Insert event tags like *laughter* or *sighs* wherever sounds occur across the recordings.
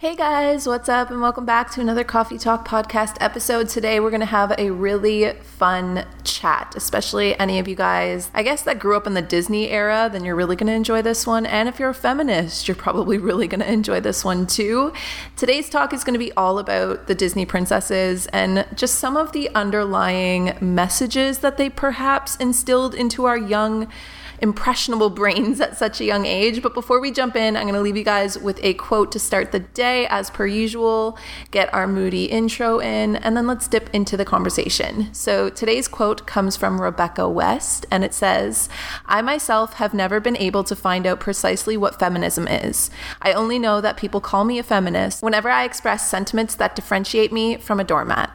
Hey guys, what's up? And welcome back to another Coffee Talk podcast episode. Today we're to have a really fun chat, especially any of you guys, I guess, that grew up in the Disney era, then you're really to enjoy this one. And if you're a feminist, you're probably *laughs* really to enjoy this one too. Today's talk is to be all about the Disney princesses and just some of the underlying messages that they perhaps instilled into our young impressionable brains at such a young age. But before we jump in, I'm going to leave you guys with a quote to start the day, as per usual, get our moody intro in, and then let's dip into the conversation. So today's quote comes from Rebecca West, and it says, I myself have never been able to find out precisely what feminism is. I only know that people call me a feminist whenever I express sentiments that differentiate me from a doormat.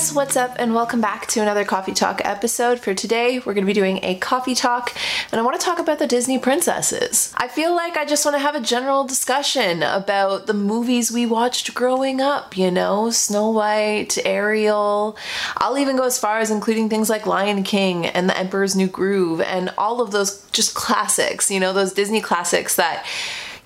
Guys, what's up, and welcome back to another Coffee Talk episode. For today, we're going to be doing a coffee talk, and I want to talk about the Disney princesses. I feel like I just want to have a general discussion about the movies we watched growing up, you know, Snow White, Ariel. I'll even go as far as including things like Lion King and The Emperor's New Groove, and all of those just classics, you know, those Disney classics that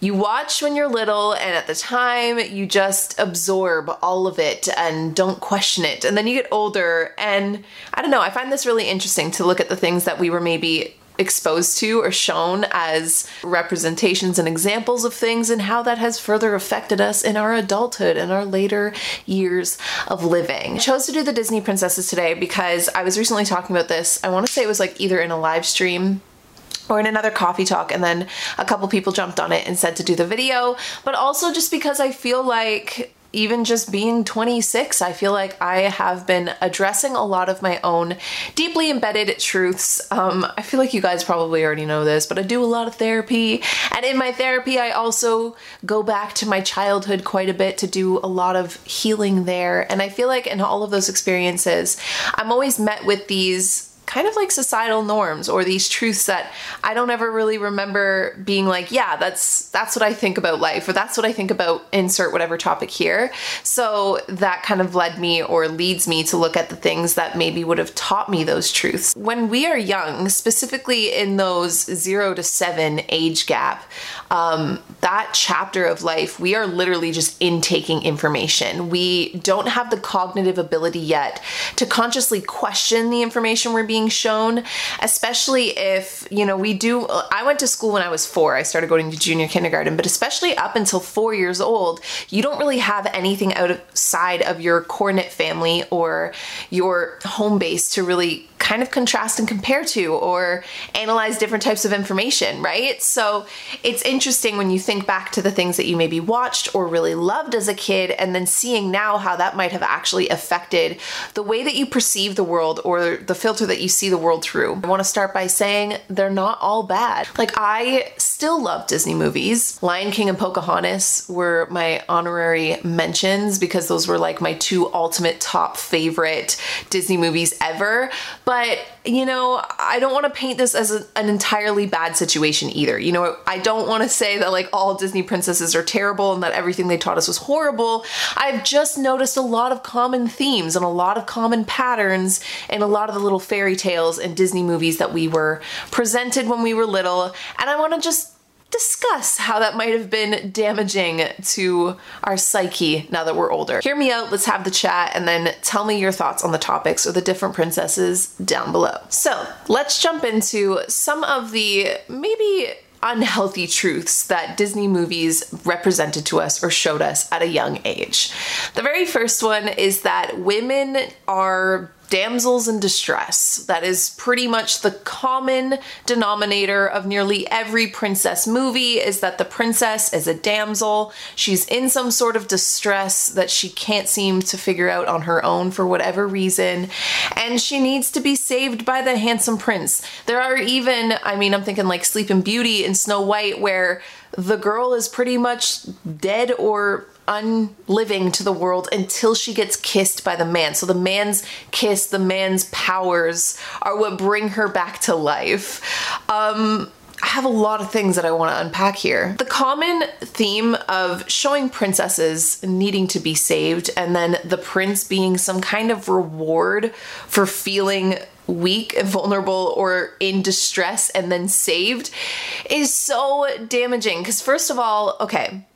you watch when you're little and at the time you just absorb all of it and don't question it and then you get older and i don't know i find this really interesting to look at the things that we were maybe exposed to or shown as representations and examples of things and how that has further affected us in our adulthood and our later years of living. I chose to do the Disney princesses today because I was recently talking about this. I want to say it was like either in a live stream or in another coffee talk and then a couple people jumped on it and said to do the video. But also just because i feel like even just being 26 i feel like i have been addressing a lot of my own deeply embedded truths. Um, i feel like you guys probably already know this but i do a lot of therapy. And in my therapy i also go back to my childhood quite a bit to do a lot of healing there. And i feel like in all of those experiences i'm always met with these kind of like societal norms or these truths that I don't ever really remember being like, yeah, that's that's what I think about life or that's what I think about insert whatever topic here. So that kind of led me or leads me to look at the things that maybe would have taught me those truths. When we are young, specifically in those 0 to 7 age gap, um, that chapter of life, we are literally just intaking information. We don't have the cognitive ability yet to consciously question the information we're being shown, especially if, you know, we do. I went to school when I was four. I started going to junior kindergarten, but especially up until four years old, you don't really have anything outside of your core knit family or your home base to really kind of contrast and compare to or analyze different types of information, right? So it's interesting when you think back to the things that you maybe watched or really loved as a kid and then seeing now how that might have actually affected the way that you perceive the world or the filter that you see the world through. I want to start by saying they're not all bad. Like I still love Disney movies. Lion King and Pocahontas were my honorary mentions because those were like my two ultimate top favorite Disney movies ever. But But, you know, I don't want to paint this as a, an entirely bad situation either. You know, I don't want to say that like all Disney princesses are terrible and that everything they taught us was horrible. I've just noticed a lot of common themes and a lot of common patterns in a lot of the little fairy tales and Disney movies that we were presented when we were little. And I want to just discuss how that might have been damaging to our psyche now that we're older. Hear me out, let's have the chat, and then tell me your thoughts on the topics or the different princesses down below. So let's jump into some of the maybe unhealthy truths that Disney movies represented to us or showed us at a young age. The very first one is that women are damsels in distress. That is pretty much the common denominator of nearly every princess movie is that the princess is a damsel. She's in some sort of distress that she can't seem to figure out on her own for whatever reason, and she needs to be saved by the handsome prince. There are even, I mean, I'm thinking like Sleeping Beauty and Snow White where the girl is pretty much dead or unliving to the world until she gets kissed by the man. So the man's kiss, the man's powers are what bring her back to life. Um, I have a lot of things that I want to unpack here. The common theme of showing princesses needing to be saved and then the prince being some kind of reward for feeling weak and vulnerable or in distress and then saved is so damaging. Because, first of all, okay,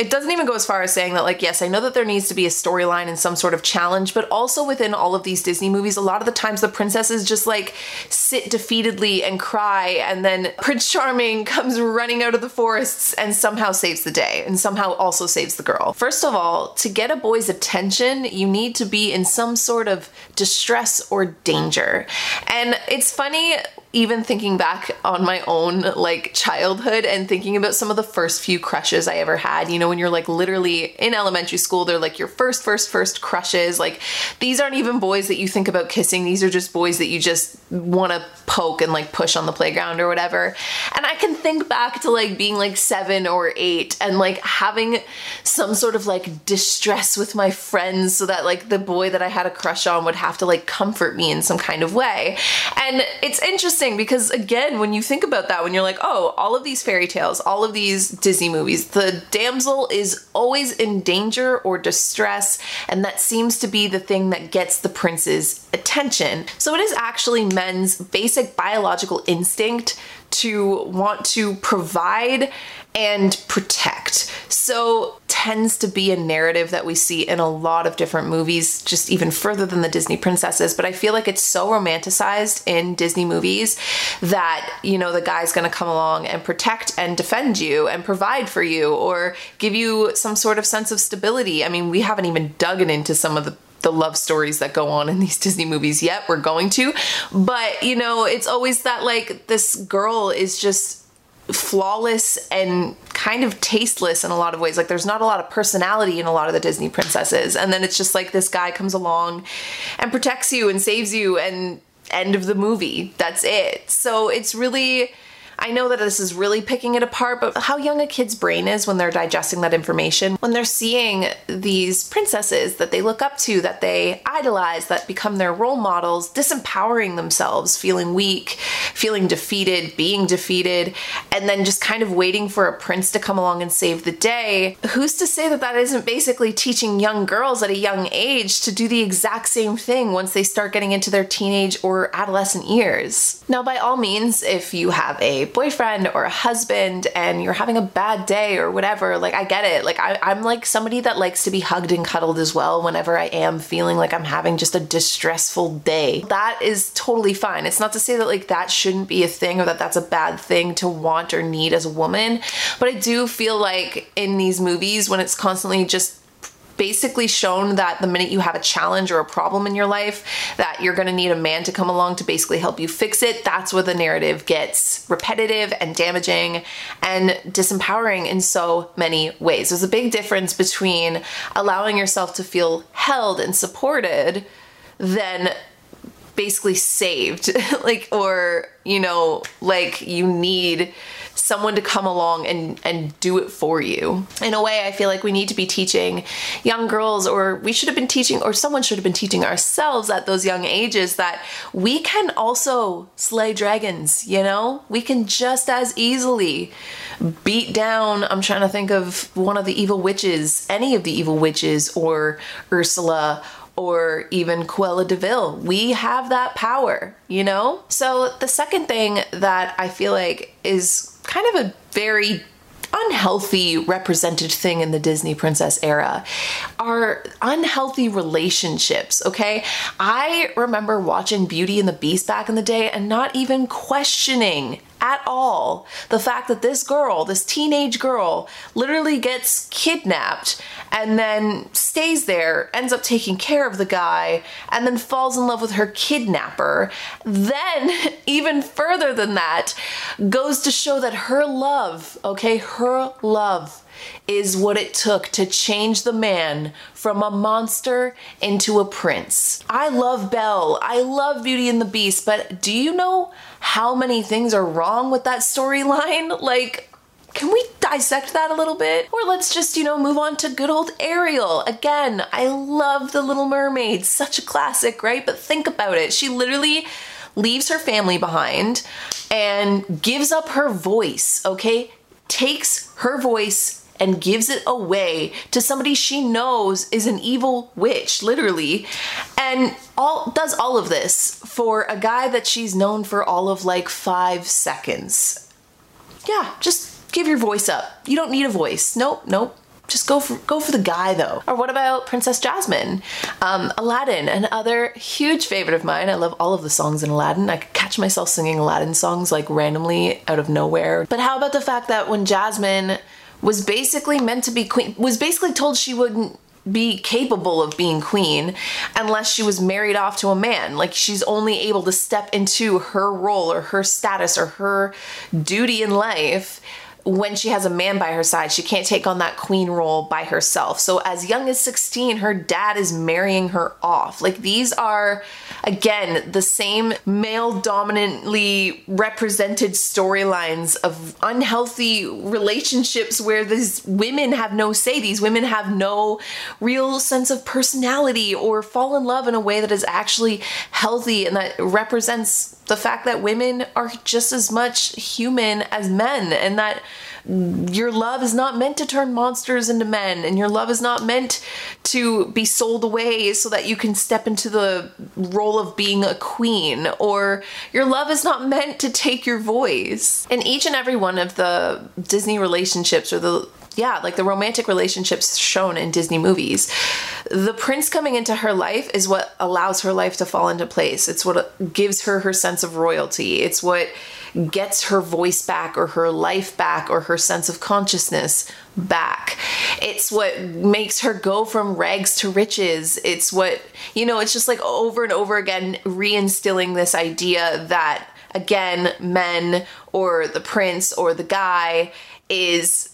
it doesn't even go as far as saying that, like, yes, I know that there needs to be a storyline and some sort of challenge, but also within all of these Disney movies, a lot of the times the princesses just like sit defeatedly and cry, and then Prince Charming *laughs* comes running out of the forests and somehow saves the day and somehow also saves the girl. First of all, to get a boy's attention, you need to be in some sort of distress or danger. And it's funny even thinking back on my own like childhood and thinking about some of the first few crushes I ever had, you know, when you're like literally in elementary school, they're like your first, first, first crushes. Like these aren't even boys that you think about kissing, these are just boys that you just want to poke and like push on the playground or whatever. And I can think back to like being like seven or eight and like having some sort of like distress with my friends so that like the boy that I had a crush on would have to like comfort me in some kind of way. And it's interesting interesting because again, when you think about that, when you're like, oh, all of these fairy tales, all of these Disney movies, the damsel is always in danger or distress, and that seems to be the thing that gets the prince's attention. So it is actually men's basic biological instinct to want to provide and protect. So tends to be a narrative that we see in a lot of different movies, just even further than the Disney princesses. But I feel like it's so romanticized in Disney movies that, you know, the guy's gonna come along and protect and defend you and provide for you or give you some sort of sense of stability. I mean, we haven't even dug into some of the the love stories that go on in these *laughs* Disney movies yet. We're going to. But, you know, it's always that like this girl is just flawless and kind of tasteless in a lot of ways. Like there's not a lot of personality in a lot of the Disney princesses. And then it's just like this guy comes along and protects you and saves you and end of the movie. That's it. So it's really I know that this is really picking it apart, but how young a kid's brain is when they're digesting that information, when they're seeing these princesses that they look up to, that they idolize, that become their role models, disempowering themselves, feeling weak, feeling defeated, being defeated, and then just kind of waiting for a prince to come along and save the day. Who's to say that that isn't basically teaching young girls at a young age to do the exact same thing once they start getting into their teenage or adolescent years? Now, by all means, if you have a boyfriend or a husband and you're having a bad day or whatever, like I get it. Like I, I'm like somebody that likes to be hugged and cuddled as well whenever I am feeling like I'm having just a distressful day. That is totally fine. It's not to say that like that shouldn't be a thing or that that's a bad thing to want or need as a woman, but I do feel like in these movies when it's constantly just basically shown that the minute you have a challenge or a problem in your life that you're going to need a man to come along to basically help you fix it. That's where the narrative gets repetitive and damaging and disempowering in so many ways. There's a big difference between allowing yourself to feel held and supported than basically saved *laughs* like or you know like you need someone to come along and and do it for you. In a way, I feel like we need to be teaching young girls or we should have been teaching or someone should have been teaching ourselves at those young ages that we can also slay dragons, you know? We can just as easily beat down, I'm trying to think of one of the evil witches, any of the evil witches or Ursula or even Cruella de Vil. We have that power, you know? So the second thing that I feel like is kind of a very unhealthy represented thing in the Disney princess era are unhealthy relationships, okay? I remember watching Beauty and the Beast back in the day and not even questioning at all the fact that this girl, this teenage girl, literally gets kidnapped and then stays there, ends up taking care of the guy, and then falls in love with her kidnapper. Then, *laughs* even further than that, goes to show that her love, okay, her love is what it took to change the man from a monster into a prince. I love Belle. I love Beauty and the Beast, but do you know how many things are wrong with that storyline? *laughs* Like, can we dissect that a little bit? Or let's just, you know, move on to good old Ariel. Again, I love The Little Mermaid. Such a classic, right? But think about it. She literally leaves her family behind and gives up her voice, okay? Takes her voice and gives it away to somebody she knows is an evil witch, literally. And all does all of this for a guy that she's known for all of like 5 seconds. Yeah, just give your voice up. You don't need a voice. Nope, nope. Just go for go for the guy though. Or what about Princess Jasmine, um, Aladdin, another huge favorite of mine. I love all of the songs in Aladdin. I could catch myself singing Aladdin songs like randomly out of nowhere. But how about the fact that when Jasmine was basically meant to be queen, was basically told she wouldn't be capable of being queen unless she was married off to a man. Like she's only able to step into her role or her status or her duty in life when she has a man by her side. She can't take on that queen role by herself. So, as young as 16, her dad is marrying her off. Like, these are, again, the same male dominantly represented storylines of unhealthy relationships where these women have no say. These women have no real sense of personality or fall in love in a way that is actually healthy and that represents the fact that women are just as much human as men and that your love is not meant to turn monsters into men and your love is not meant to be sold away so that you can step into the role of being a queen or your love is not meant to take your voice. In each and every one of the disney relationships or the yeah, like the romantic relationships shown in Disney movies. The prince coming into her life is what allows her life to fall into place. It's what gives her her sense of royalty. It's what gets her voice back or her life back or her sense of consciousness back. It's what makes her go from rags to riches. It's what, you know, it's just like over and over again reinstilling this idea that, again, men or the prince or the guy is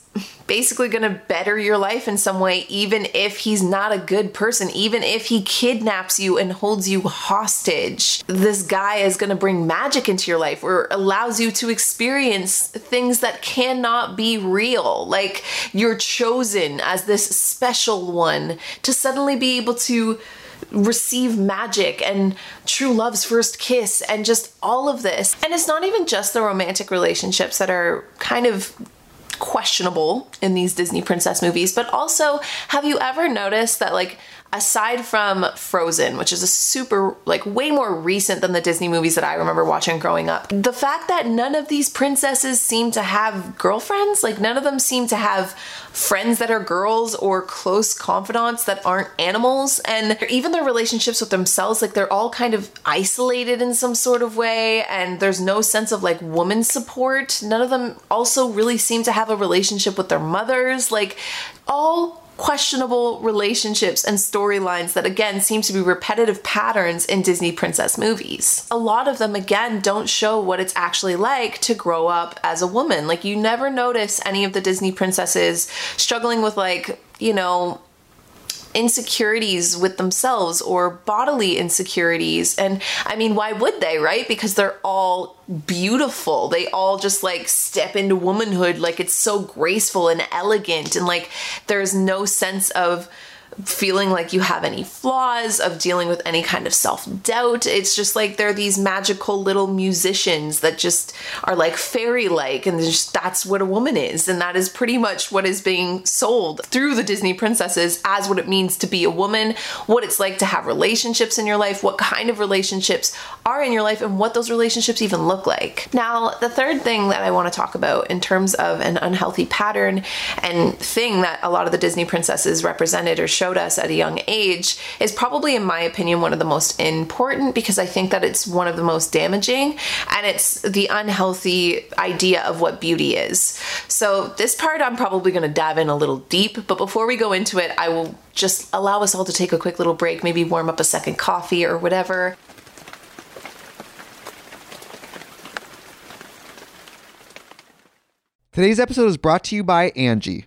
basically going to better your life in some way, even if he's not a good person, even if he kidnaps you and holds you hostage. This guy is going to bring magic into your life or allows you to experience things that cannot be real. Like you're chosen as this special one to suddenly be able to receive magic and true love's first kiss and just all of this. And it's not even just the romantic relationships that are kind of questionable in these Disney princess movies, but also have you ever noticed that like aside from Frozen, which is a super, like, way more recent than the Disney movies that I remember watching growing up, the fact that none of these princesses seem to have girlfriends, like, none of them seem to have friends that are girls or close confidants that aren't animals, and even their relationships with themselves, like, they're all kind of isolated in some sort of way, and there's no sense of like woman support. None of them also really seem to have a relationship with their mothers. Like, all questionable relationships and storylines that again seem to be repetitive patterns in Disney princess movies. A lot of them again don't show what it's actually like to grow up as a woman. Like you never notice any of the Disney princesses struggling with like, you know, insecurities with themselves or bodily insecurities. And I mean, why would they, right? Because they're all beautiful. They all just like step into womanhood like it's so graceful and elegant and like there's no sense of feeling like you have any flaws, of dealing with any kind of self doubt. It's just like they're these magical little musicians that just are like fairy like, and just that's what a woman is. And that is pretty much what is being sold through the Disney princesses as what it means to be a woman, what it's like to have relationships in your life, what kind of relationships are in your life, and what those relationships even look like. Now, the third thing that I want to talk about in terms of an unhealthy pattern and thing that a lot of the Disney princesses represented or showed showed us at a young age is probably, in my opinion, one of the most important because I think that it's one of the most damaging and it's the unhealthy idea of what beauty is. So, this part I'm probably going to dive in a little deep, but before we go into it, I will just allow us all to take a quick little break, maybe warm up a second coffee or whatever. Today's episode is brought to you by Angi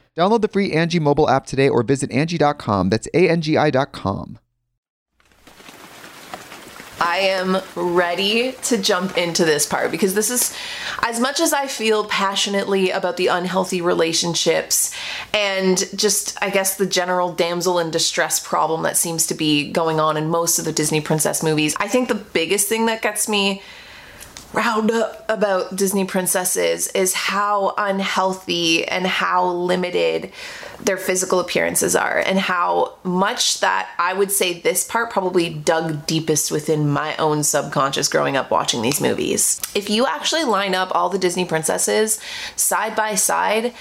Download the free Angi mobile app today or visit Angi.com. That's A-N-G-I.com. I am ready to jump into this part because this is as much as I feel passionately about the unhealthy relationships and just, I guess, the general damsel in distress problem that seems to be going on in most of the Disney princess movies. I think the biggest thing that gets me round up about Disney princesses is how unhealthy and how limited their physical appearances are, and how much that I would say this part probably dug deepest within my own subconscious growing up watching these movies. If you actually line up all the Disney princesses side by side,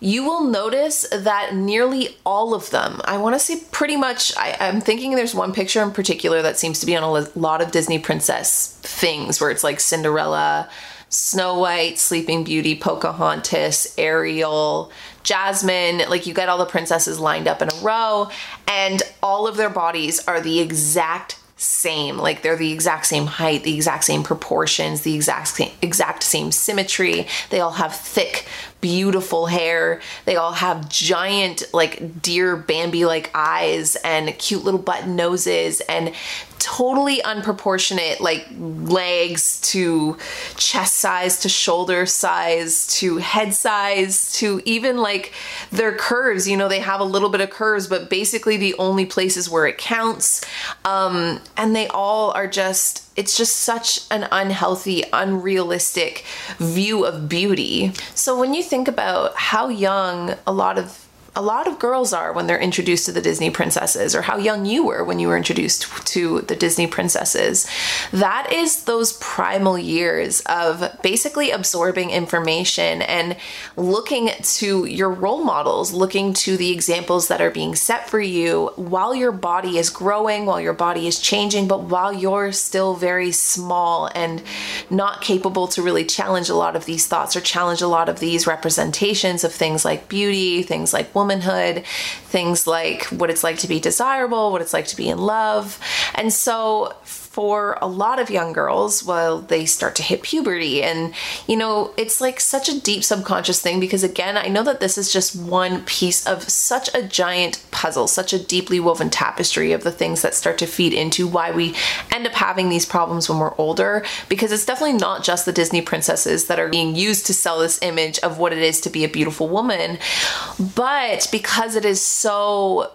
you will notice that nearly all of them, I want to say pretty much, I, am thinking there's one picture in particular that seems to be on a lot of Disney princess things where it's like Cinderella, Snow White, Sleeping Beauty, Pocahontas, Ariel, Jasmine, like you get all the princesses lined up in a row, and all of their bodies are the exact same. Like they're the exact same height, the exact same proportions, the exact same, exact same symmetry. They all have thick, beautiful hair. They all have giant, like deer Bambi like eyes and cute little button noses and totally unproportionate like legs to chest size to shoulder size to head size to even like their curves you know they have a little bit of curves but basically the only places where it counts um, and they all are just it's just such an unhealthy, unrealistic view of beauty. So when you think about how young a lot of a lot of girls are when they're introduced to the Disney princesses, or how young you were when you were introduced to the Disney princesses. That is those primal years of basically absorbing information and looking to your role models, looking to the examples that are being set for you while your body is growing, while your body is changing, but while you're still very small and not capable to really challenge a lot of these thoughts or challenge a lot of these representations of things like beauty, things like womanhood, things like what it's like to be desirable, what it's like to be in love. And so for a lot of young girls while they start to hit puberty. And, you know, it's like such a deep subconscious thing because, again, I know that this is just one piece of such a giant puzzle, such a deeply woven tapestry of the things that start to feed into why we end up having these problems when we're older. Because it's definitely not just the Disney princesses that are being used to sell this image of what it is to be a beautiful woman, but because it is so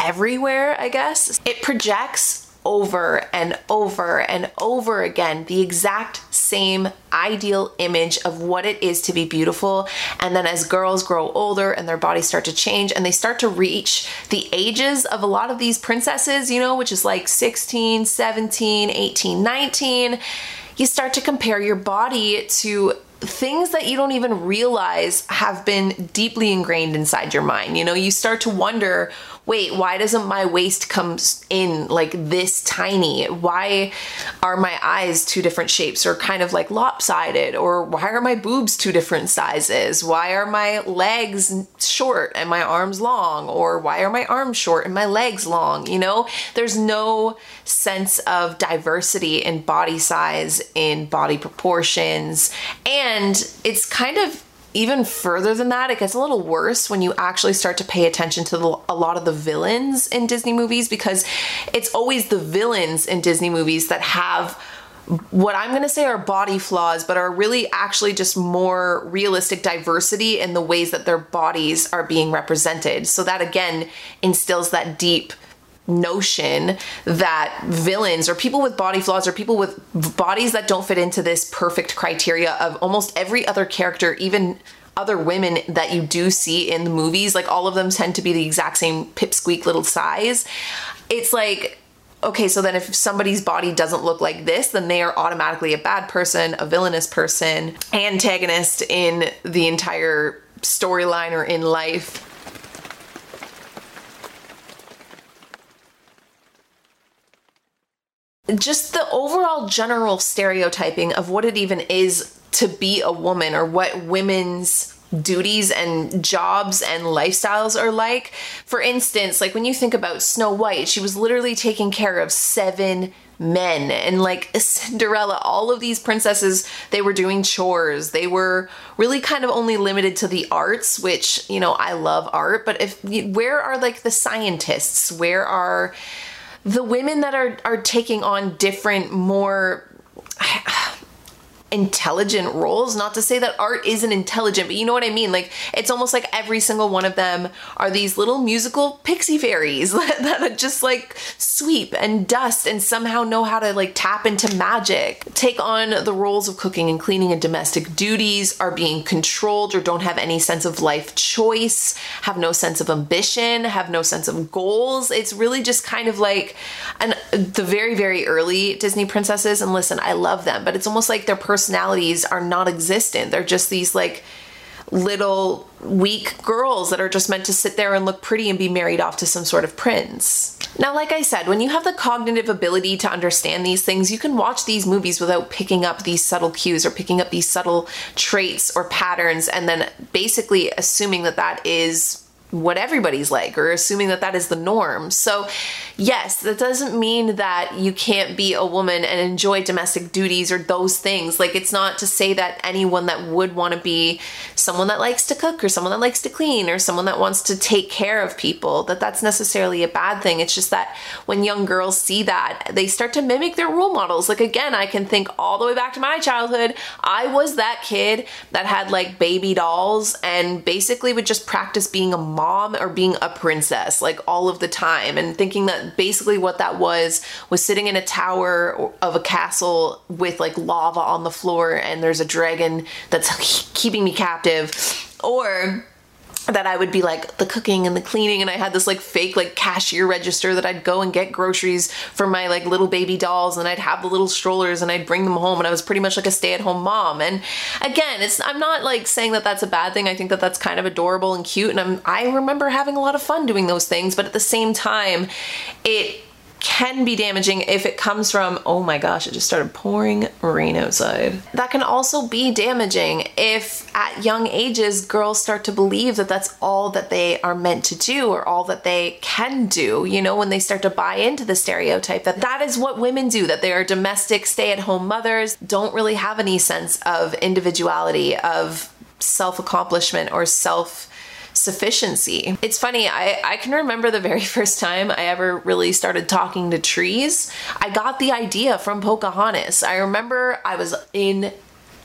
everywhere, I guess, it projects over and over and over again the exact same ideal image of what it is to be beautiful. And then as girls grow older and their bodies start to change and they start to reach the ages of a lot of these princesses, you know, which is like 16, 17, 18, 19, you start to compare your body to things that you don't even realize have been deeply ingrained inside your mind. You know, you start to wonder wait, why doesn't my waist come in like this tiny? Why are my eyes two different shapes or kind of like lopsided? Or why are my boobs two different sizes? Why are my legs short and my arms long? Or why are my arms short and my legs long? You know, there's no sense of diversity in body size, in body proportions. And it's kind of even further than that, it gets a little worse when you actually start to pay attention to the, a lot of the villains in Disney movies because it's always the villains in Disney movies that have what I'm going to say are body flaws, but are really actually just more realistic diversity in the ways that their bodies are being represented. So that again instills that deep notion that villains or people with body flaws or people with bodies that don't fit into this perfect criteria of almost every other character, even other women that you do see in the movies, like all of them tend to be the exact same pipsqueak little size. It's like, okay, so then if somebody's body doesn't look like this, then they are automatically a bad person, a villainous person, antagonist in the entire storyline or in life. Just the overall general stereotyping of what it even is to be a woman or what women's duties and jobs and lifestyles are like. For instance, like when you think about Snow White, she was literally taking care of seven men. And like *laughs* Cinderella all of these princesses they were doing chores. They were really kind of only limited to the arts which you know I love art. But if where are like the scientists? Where are the women that are are taking on different more *sighs* intelligent roles. Not to say that art isn't intelligent, but you know what I mean? Like, it's almost like every single one of them are these little musical pixie fairies *laughs* that just like sweep and dust and somehow know how to like tap into magic, take on the roles of cooking and cleaning and domestic duties, are being controlled or don't have any sense of life choice, have no sense of ambition, have no sense of goals. It's really just kind of like, and the very, very early Disney princesses, and listen, I love them, but it's almost like their personal personalities are not existent. They're just these like little weak girls that are just meant to sit there and look pretty and be married off to some sort of prince. Now, like I said, when you have the cognitive ability to understand these things, you can watch these movies without picking up these subtle cues or picking up these subtle traits or patterns and then basically assuming that that is what everybody's like or assuming that that is the norm. So, yes, that doesn't mean that you can't be a woman and enjoy domestic duties or those things. Like, it's not to say that anyone that would want to be someone that likes to cook or someone that likes to clean or someone that wants to take care of people, that that's necessarily a bad thing. It's just that when young girls see that, they start to mimic their role models. Like, again, I can think all the way back to my childhood. I was that kid that had like baby dolls and basically would just practice being a mom mom or being a princess like all of the time and thinking that basically what that was was sitting in a tower of a castle with like lava on the floor and there's a dragon that's *laughs* keeping me captive or that I would be like the cooking and the cleaning and I had this like fake like cashier register that I'd go and get groceries for my like little baby dolls and I'd have the little strollers and I'd bring them home and I was pretty much like a stay-at-home mom. And again it's I'm not like saying that that's a bad thing. I think that that's kind of adorable and cute and I'm I remember having a lot of fun doing those things but at the same time it can be damaging if it comes from, oh my gosh, it just started pouring rain outside. That can also be damaging if at young ages girls start to believe that that's all that they are meant to do or all that they can do. You know, when they start to buy into the stereotype that that is what women do, that they are domestic, stay at home mothers, don't really have any sense of individuality, of self accomplishment or self sufficiency. It's funny, I, I can remember the very *laughs* first time I ever really started talking to trees. I got the idea from Pocahontas. I remember I was in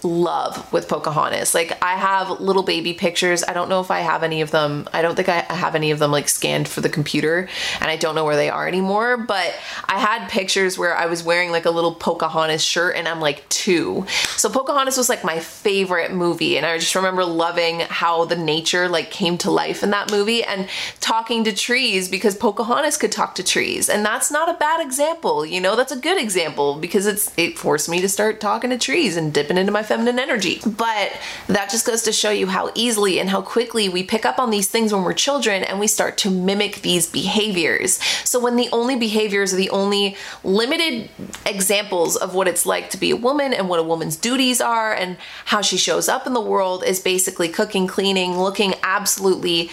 love with Pocahontas. Like I have little baby pictures. I don't know if I have any of them. I don't think I have any of them like scanned for the computer and I don't know where they are anymore, but I had pictures where I was wearing like a little Pocahontas shirt and I'm like 2. So Pocahontas was like my favorite movie and I just remember loving how the nature like came to life in that movie and talking to trees because Pocahontas could talk to trees. And that's not a bad example. You know, that's a good example because it's it forced me to start talking to trees and dipping into my feminine energy. But that just goes to show you how easily and how quickly we pick up on these things when we're children and we start to mimic these behaviors. So when the only behaviors are the only limited examples of what it's like to be a woman and what a woman's duties are and how she shows up in the world is basically cooking, cleaning, looking absolutely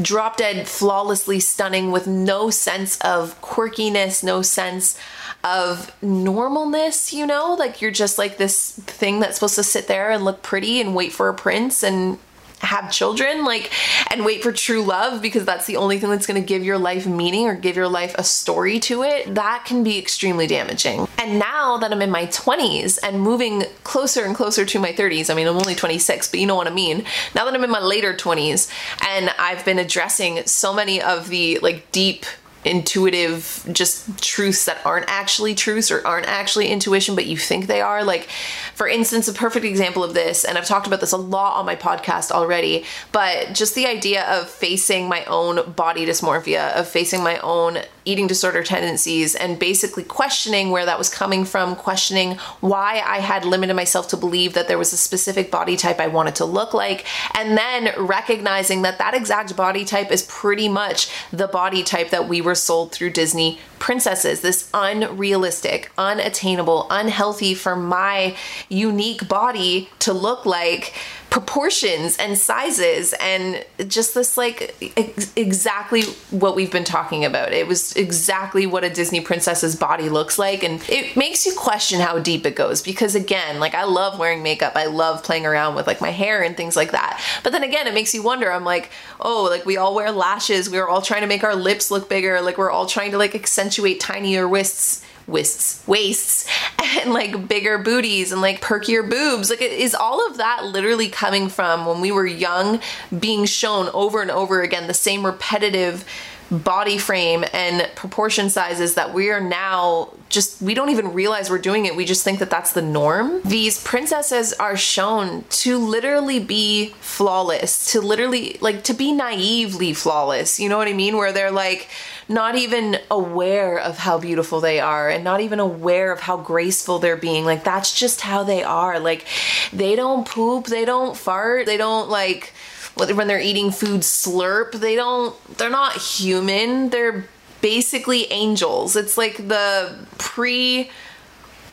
drop dead, flawlessly stunning with no sense of quirkiness, no sense of normalness, you know? Like you're just like this thing that's supposed to sit there and look pretty and wait for a prince and have children like and wait for true love because that's the only thing that's going to give your life meaning or give your life a story to it that can be extremely damaging. And now that i'm in my 20s and moving closer and closer to my 30s i mean i'm only 26 but you know what i mean. Now that i'm in my later 20s and i've been addressing so many of the like deep intuitive just truths that aren't actually truths or aren't actually intuition but you think they are. Like for instance a perfect example of this and I've talked about this a lot on my podcast already but just the idea of facing my own body dysmorphia of facing my own eating disorder tendencies and basically questioning where that was coming from, questioning why I had limited myself to believe that there was a specific body type I wanted to look like, and then recognizing that that exact body type is pretty much the body type that we were sold through Disney princesses. This unrealistic, unattainable, unhealthy for my unique body to look like proportions and sizes and just this like ex- exactly what we've been talking about. It was exactly what a Disney princess's body looks like and it makes you question how deep it goes because again, like I love wearing makeup. I love playing around with like my hair and things like that. But then again, it makes you wonder. I'm like, "Oh, like we all wear lashes. We're all trying to make our lips look bigger. Like we're all trying to like accentuate tinier wrists waists waists *laughs* and like bigger booties and like perkier boobs. Like is all of that literally coming from when we were young being shown over and over again the same repetitive body frame and proportion sizes that we are now just we don't even realize we're doing it. We just think that that's the norm. These princesses are shown to literally be flawless to literally like to be naively flawless you know what i mean? Where they're like not even aware of how beautiful they are and not even aware of how graceful they're being. Like that's just how they are. Like they don't poop they don't fart they don't like when they're eating food slurp they don't they're not human. They're basically angels. It's like the pre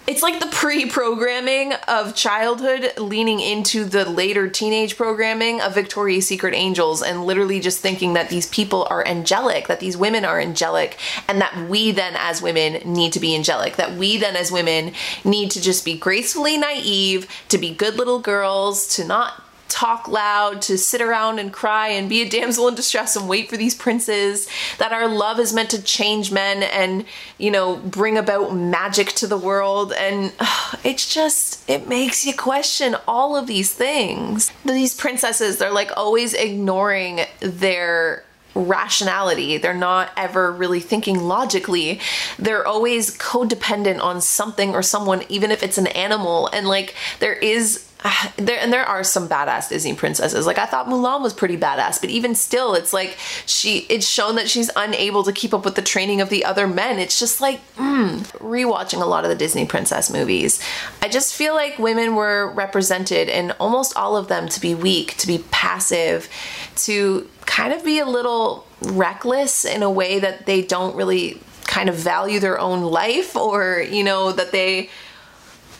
it's like the pre-programming of childhood leaning into the later teenage programming of Victoria's Secret angels and literally just thinking that these people are angelic, that these women are angelic, and that we then as women need to be angelic, that we then as women need to just be gracefully naive, to be good little girls, to not talk loud, to sit around and cry and be a damsel in distress and wait for these princes, that our love is meant to change men and, you know, bring about magic to the world. And uh, it's just, it makes you question all of these things. These princesses, they're like always ignoring their rationality. They're not ever really thinking logically. They're always codependent on something or someone, even if it's an animal. And like, there is *sighs* there and there are some badass Disney princesses. Like I thought Mulan was pretty badass, but even still, it's like she it's shown that she's unable to keep up with the training of the other men. It's just like mm, rewatching a lot of the Disney princess movies. I just feel like women were represented in almost all of them to be weak, to be passive, to kind of be a little reckless in a way that they don't really kind of value their own life or, you know, that they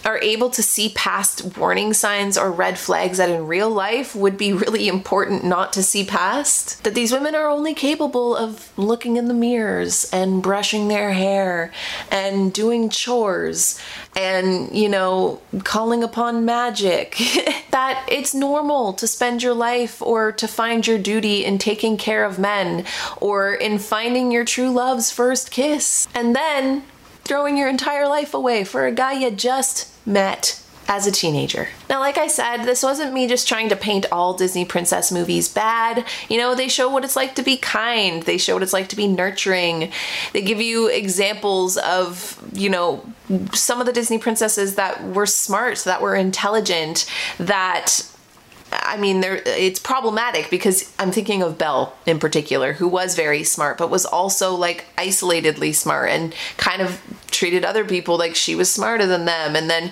are able to see past warning signs or red flags that in real life would be really important not to see past. That these women are only capable of looking in the mirrors and brushing their hair and doing chores and, you know, calling upon magic. *laughs* that it's normal to spend your life or to find your duty in taking care of men or in finding your true love's first kiss. And then throwing your entire life away for a guy you just met as a teenager. Now, like I said, this wasn't me just trying to paint all Disney princess movies bad. You know, they show what it's like to be kind, they show what it's like to be nurturing. They give you examples of, you know, some of the Disney princesses that were smart, that were intelligent, that I mean, there it's problematic because I'm thinking of Belle in particular, who was very smart, but was also like isolatedly smart and kind of treated other people like she was smarter than them. And then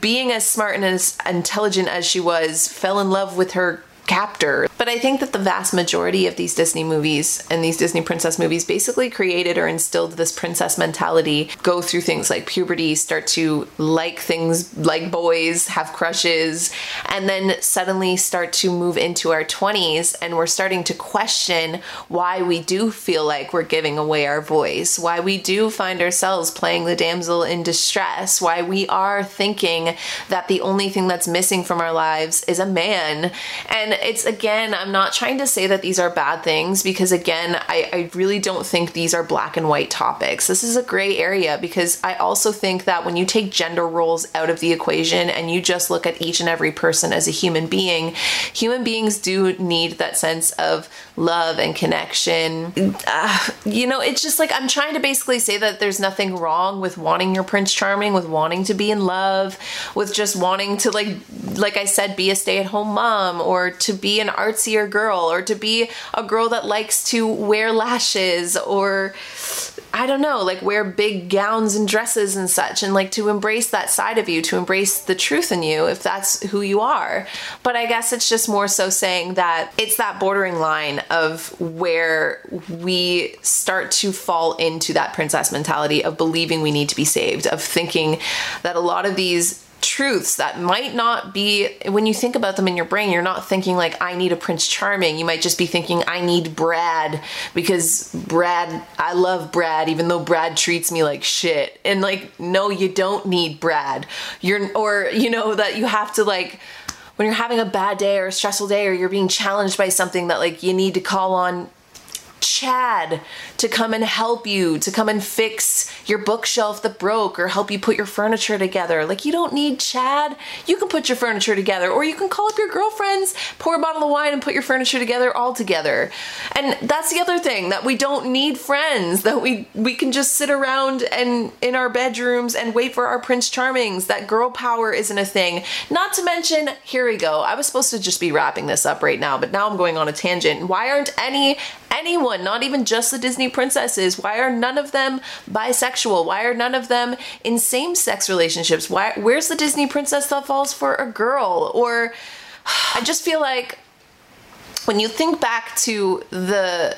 being as smart and as intelligent as she was, fell in love with her captor. But I think that the vast majority of these Disney movies and these Disney princess movies basically created or instilled this princess mentality, go through things like puberty, start to like things like boys, have crushes, and then suddenly start to move into our 20s and we're starting to question why we do feel like we're giving away our voice, why we do find ourselves playing the damsel in distress, why we are thinking that the only thing that's missing from our lives is a man. And it's again, I'm not trying to say that these are bad things because again, I, I really don't think these are black and white topics. This is a gray area because I also think that when you take gender roles out of the equation and you just look at each and every person as a human being, human beings do need that sense of love and connection. Uh, you know, it's just like I'm trying to basically say that there's nothing wrong with wanting your Prince Charming, with wanting to be in love, with just wanting to like like I said be a stay-at-home mom or to be an artsier girl or to be a girl that likes to wear lashes or I don't know, like wear big gowns and dresses and such, and like to embrace that side of you, to embrace the truth in you if that's who you are. But I guess it's just more so saying that it's that bordering line of where we start to fall into that princess mentality of believing we need to be saved, of thinking that a lot of these truths that might not be when you think about them in your brain you're not thinking like i need a prince charming. You might just be thinking i need brad because brad i love brad even though brad treats me like shit. And like no you don't need brad. You're or you know that you have to like when you're having a bad day or a stressful day or you're being challenged by something that like you need to call on Chad to come and help you, to come and fix your bookshelf that broke or help you put your furniture together. Like, you don't need Chad. You can put your furniture together, or you can call up your girlfriends, pour a bottle of wine, and put your furniture together all together. And that's the other thing that we don't need friends, that we, we can just sit around and in our bedrooms and wait for our Prince Charmings. That girl power isn't a thing. Not to mention, here we go. I was supposed to just be wrapping this up right now, but now I'm going on a tangent. Why aren't any anyone, not even just the Disney princesses. Why are none of them bisexual? Why are none of them in same sex relationships? Why where's the Disney princess that falls for a girl? Or *sighs* I just feel like when you think back to the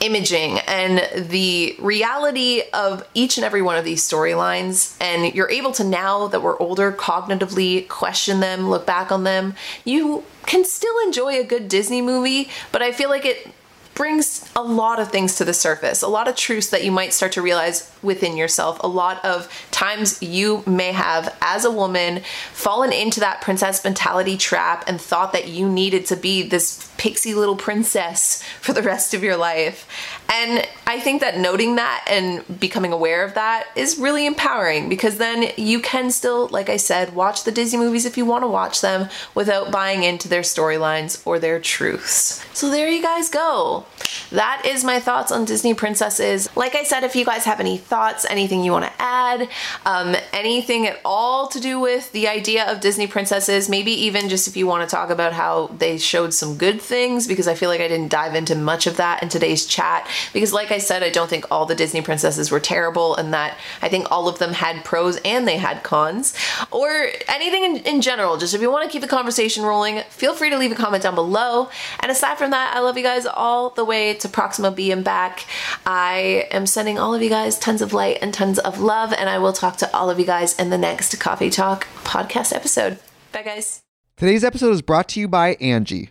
imaging and the reality of each and every one of these storylines and you're able to now that we're older cognitively question them look back on them you can still enjoy a good disney movie but i feel like it brings a lot of things to the surface, a lot of truths that you might start to realize within yourself, a lot of times you may have, as a woman, fallen into that princess mentality trap and thought that you needed to be this pixie little princess for the rest of your life. And I think that noting that and becoming aware of that is really empowering because then you can still, like I said, watch the Disney movies if you want to watch them without buying into their storylines or their truths. So there you guys go that is my thoughts on Disney princesses. Like I said, if you guys have any thoughts, anything you want to add, um, anything at all to do with the idea of Disney princesses, maybe even just if you want to talk about how they showed some good things, because I feel like I didn't dive into much of that in today's chat. Because, like I said, I don't think all the Disney princesses were terrible, and that I think all of them had pros and they had cons, or anything in, in general. Just if you want to keep the conversation rolling, feel free to leave a comment down below. And aside from that, I love you guys all the way to Proxima B and back. I am sending all of you guys tons of light and tons of love, and I will talk to all of you guys in the next Coffee Talk podcast episode. Bye, guys. Today's episode is brought to you by Angi.